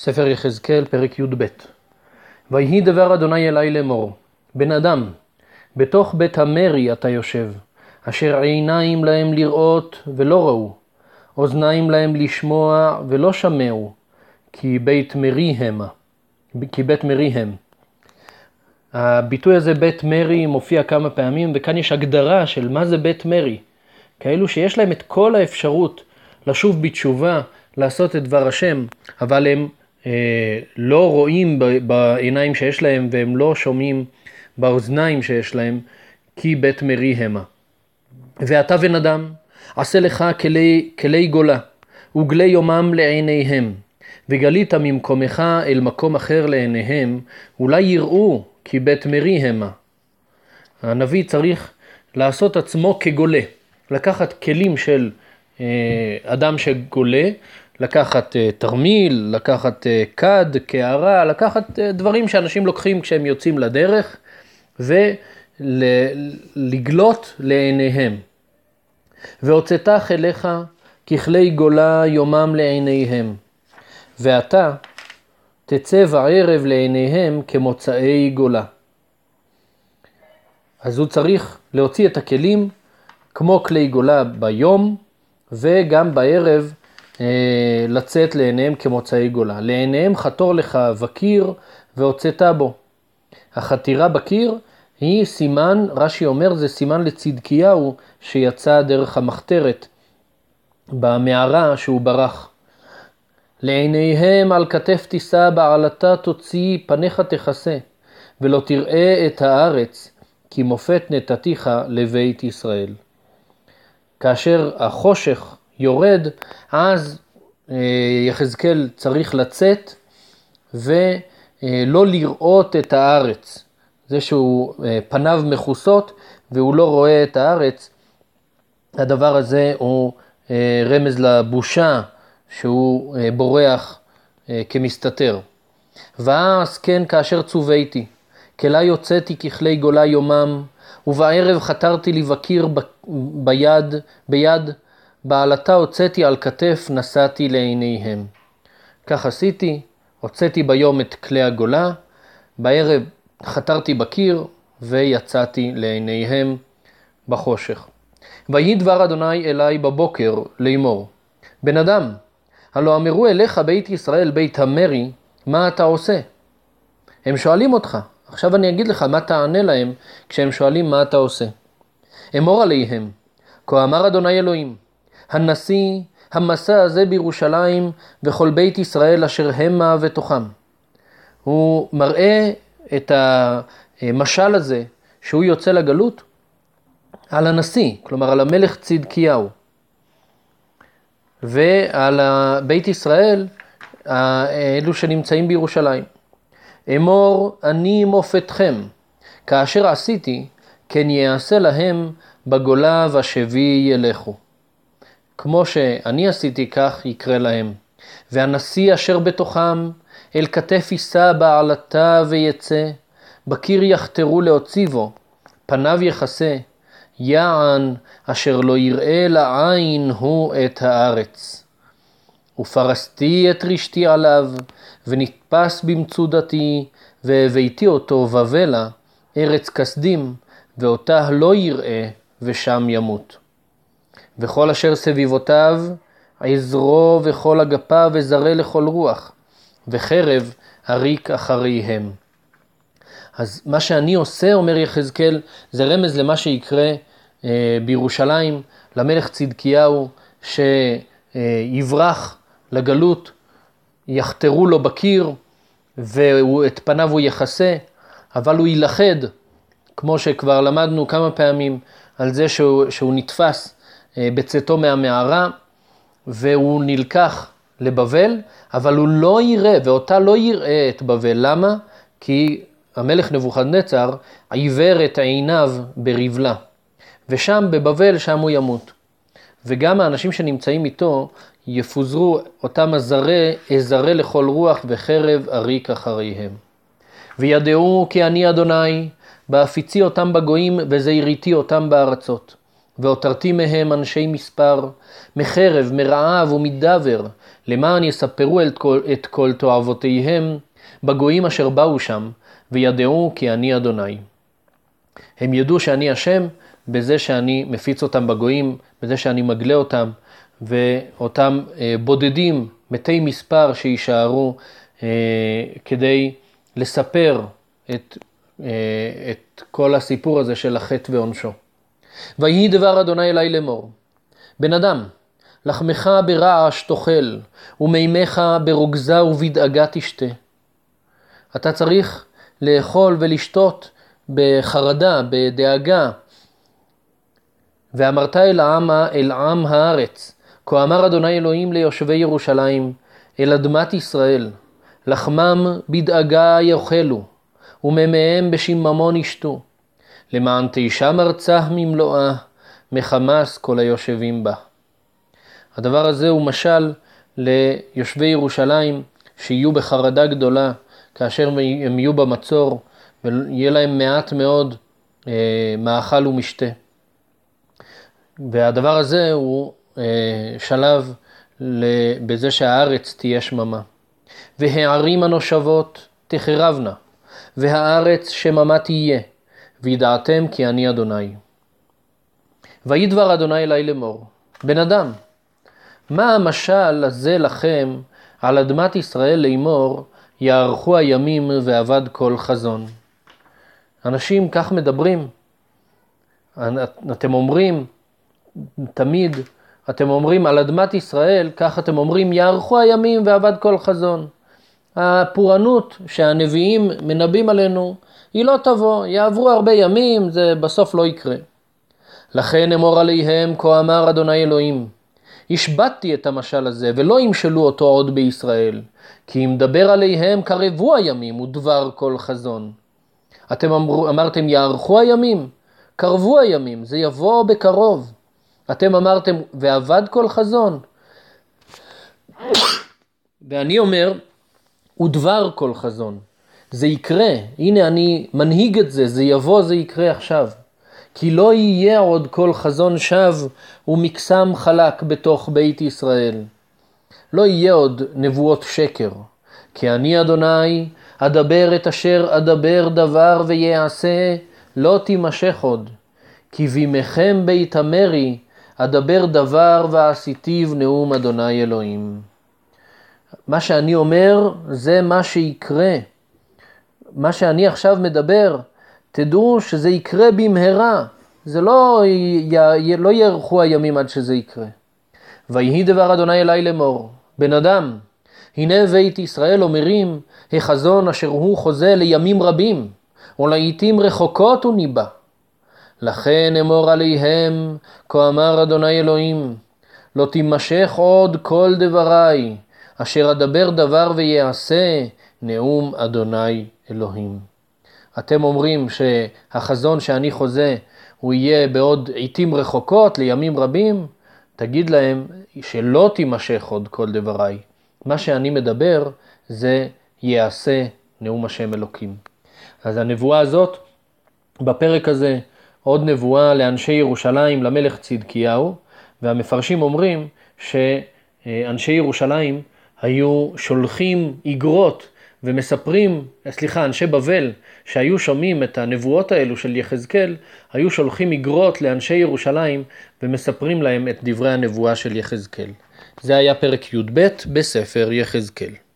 ספר יחזקאל, פרק י"ב. ויהי דבר אדוני אלי לאמור, בן אדם, בתוך בית המרי אתה יושב, אשר עיניים להם לראות ולא ראו, אוזניים להם לשמוע ולא שמעו, כי בית מרי המה, כי בית מרי הם. הביטוי הזה בית מרי מופיע כמה פעמים, וכאן יש הגדרה של מה זה בית מרי. כאלו שיש להם את כל האפשרות לשוב בתשובה, לעשות את דבר השם, אבל הם לא רואים בעיניים שיש להם והם לא שומעים באוזניים שיש להם, כי בית מרי המה. ואתה בן אדם, עשה לך כלי, כלי גולה, וגלי יומם לעיניהם, וגלית ממקומך אל מקום אחר לעיניהם, אולי יראו כי בית מרי המה. הנביא צריך לעשות עצמו כגולה, לקחת כלים של אה, אדם שגולה, לקחת אה, תרמיל, לקחת אה, כד, קערה, לקחת דברים שאנשים לוקחים כשהם יוצאים לדרך ולגלות לעיניהם. והוצאתך אליך ככלי גולה יומם לעיניהם, ואתה תצא בערב לעיניהם כמוצאי גולה. אז הוא צריך להוציא את הכלים כמו כלי גולה ביום וגם בערב אה, לצאת לעיניהם כמוצאי גולה. לעיניהם חתור לך בקיר והוצאת בו. החתירה בקיר היא סימן, רש"י אומר, זה סימן לצדקיהו שיצא דרך המחתרת במערה שהוא ברח. לעיניהם על כתף תישא בעלתה תוציא פניך תכסה ולא תראה את הארץ כי מופת נתתיך לבית ישראל. כאשר החושך יורד, אז אה, יחזקאל צריך לצאת ולא לראות את הארץ. זה שהוא אה, פניו מכוסות והוא לא רואה את הארץ, הדבר הזה הוא אה, רמז לבושה שהוא בורח כמסתתר. ואז כן כאשר צוויתי, כלה יוצאתי ככלי גולה יומם, ובערב חתרתי לי בקיר ביד, ביד, בעלתה הוצאתי על כתף, נשאתי לעיניהם. כך עשיתי, הוצאתי ביום את כלי הגולה, בערב חתרתי בקיר ויצאתי לעיניהם בחושך. ויהי דבר אדוני אלי בבוקר לאמור, בן אדם, הלא אמרו אליך בית ישראל בית המרי, מה אתה עושה? הם שואלים אותך, עכשיו אני אגיד לך מה תענה להם כשהם שואלים מה אתה עושה. אמור עליהם, כה אמר אדוני אלוהים, הנשיא המסע הזה בירושלים וכל בית ישראל אשר המה ותוכם. הוא מראה את המשל הזה שהוא יוצא לגלות על הנשיא, כלומר על המלך צדקיהו. ועל בית ישראל, אלו שנמצאים בירושלים. אמור אני מופתכם, כאשר עשיתי, כן יעשה להם בגולה ושבי ילכו. כמו שאני עשיתי כך יקרה להם. והנשיא אשר בתוכם, אל כתף יישא בעלתה ויצא, בקיר יחתרו להוציבו, פניו יכסה, יען אשר לא יראה לעין הוא את הארץ. ופרסתי את רשתי עליו, ונתפס במצודתי, והבאתי אותו בבלה, ארץ כסדים, ואותה לא יראה, ושם ימות. וכל אשר סביבותיו, עזרו וכל אגפיו וזרה לכל רוח, וחרב עריק אחריהם. אז מה שאני עושה, אומר יחזקאל, זה רמז למה שיקרה אה, בירושלים, למלך צדקיהו, שיברח לגלות, יחתרו לו בקיר, ואת פניו הוא יכסה, אבל הוא יילכד, כמו שכבר למדנו כמה פעמים, על זה שהוא, שהוא נתפס בצאתו מהמערה, והוא נלקח לבבל, אבל הוא לא יראה, ואותה לא יראה את בבל. למה? כי המלך נבוכדנצר עיוור את עיניו ברבלה. ושם בבבל, שם הוא ימות. וגם האנשים שנמצאים איתו יפוזרו אותם הזרה, אזרה לכל רוח וחרב אריק אחריהם. וידעו כי אני אדוני, בהפיצי אותם בגויים וזהיריתי אותם בארצות. והותרתי מהם אנשי מספר, מחרב, מרעב ומדבר, למען יספרו את כל, את כל תועבותיהם בגויים אשר באו שם, וידעו כי אני אדוני. הם ידעו שאני השם בזה שאני מפיץ אותם בגויים, בזה שאני מגלה אותם, ואותם אה, בודדים, מתי מספר שיישארו אה, כדי לספר את, אה, את כל הסיפור הזה של החטא ועונשו. ויהי דבר אדוני אלי לאמור, בן אדם, לחמך ברעש תאכל, ומימיך ברוגזה ובדאגה תשתה. אתה צריך לאכול ולשתות בחרדה, בדאגה. ואמרת אל העם, אל עם הארץ, כה אמר אדוני אלוהים ליושבי ירושלים, אל אדמת ישראל, לחמם בדאגה יאכלו, ומימיהם בשיממון ישתו, למען תשם ארצה ממלואה, מחמס כל היושבים בה. הדבר הזה הוא משל ליושבי ירושלים שיהיו בחרדה גדולה כאשר הם יהיו במצור ויהיה להם מעט מאוד אה, מאכל ומשתה. והדבר הזה הוא אה, שלב בזה שהארץ תהיה שממה. והערים הנושבות תחרבנה, והארץ שממה תהיה, וידעתם כי אני אדוני. ויהי דבר אדוני אלי לאמור, בן אדם, מה המשל הזה לכם על אדמת ישראל לאמור, יארכו הימים ואבד כל חזון. אנשים כך מדברים. אתם אומרים, תמיד, אתם אומרים על אדמת ישראל, כך אתם אומרים, יארכו הימים ואבד כל חזון. הפורענות שהנביאים מנבאים עלינו, היא לא תבוא, יעברו הרבה ימים, זה בסוף לא יקרה. לכן אמור עליהם, כה אמר אדוני אלוהים, השבתתי את המשל הזה, ולא ימשלו אותו עוד בישראל, כי אם דבר עליהם קרבו הימים ודבר כל חזון. אתם אמר, אמרתם יארכו הימים, קרבו הימים, זה יבוא בקרוב. אתם אמרתם ואבד כל חזון. ואני אומר, ודבר כל חזון. זה יקרה, הנה אני מנהיג את זה, זה יבוא, זה יקרה עכשיו. כי לא יהיה עוד כל חזון שווא ומקסם חלק בתוך בית ישראל. לא יהיה עוד נבואות שקר. כי אני אדוני אדבר את אשר אדבר דבר ויעשה, לא תימשך עוד. כי בימיכם בית המרי אדבר דבר ועשיתיו נאום אדוני אלוהים. מה שאני אומר זה מה שיקרה. מה שאני עכשיו מדבר, תדעו שזה יקרה במהרה. זה לא, י... לא יארכו הימים עד שזה יקרה. ויהי דבר אדוני אלי לאמור, בן אדם, הנה בית ישראל אומרים, החזון אשר הוא חוזה לימים רבים, ולעיתים רחוקות הוא ניבא. לכן אמור עליהם, כה אמר אדוני אלוהים, לא תימשך עוד כל דבריי, אשר אדבר דבר ויעשה, נאום אדוני אלוהים. אתם אומרים שהחזון שאני חוזה הוא יהיה בעוד עיתים רחוקות, לימים רבים, תגיד להם שלא תימשך עוד כל דבריי. מה שאני מדבר זה יעשה נאום השם אלוקים. אז הנבואה הזאת, בפרק הזה, עוד נבואה לאנשי ירושלים, למלך צדקיהו, והמפרשים אומרים שאנשי ירושלים היו שולחים איגרות ומספרים, סליחה, אנשי בבל שהיו שומעים את הנבואות האלו של יחזקאל, היו שולחים איגרות לאנשי ירושלים ומספרים להם את דברי הנבואה של יחזקאל. זה היה פרק י"ב בספר יחזקאל.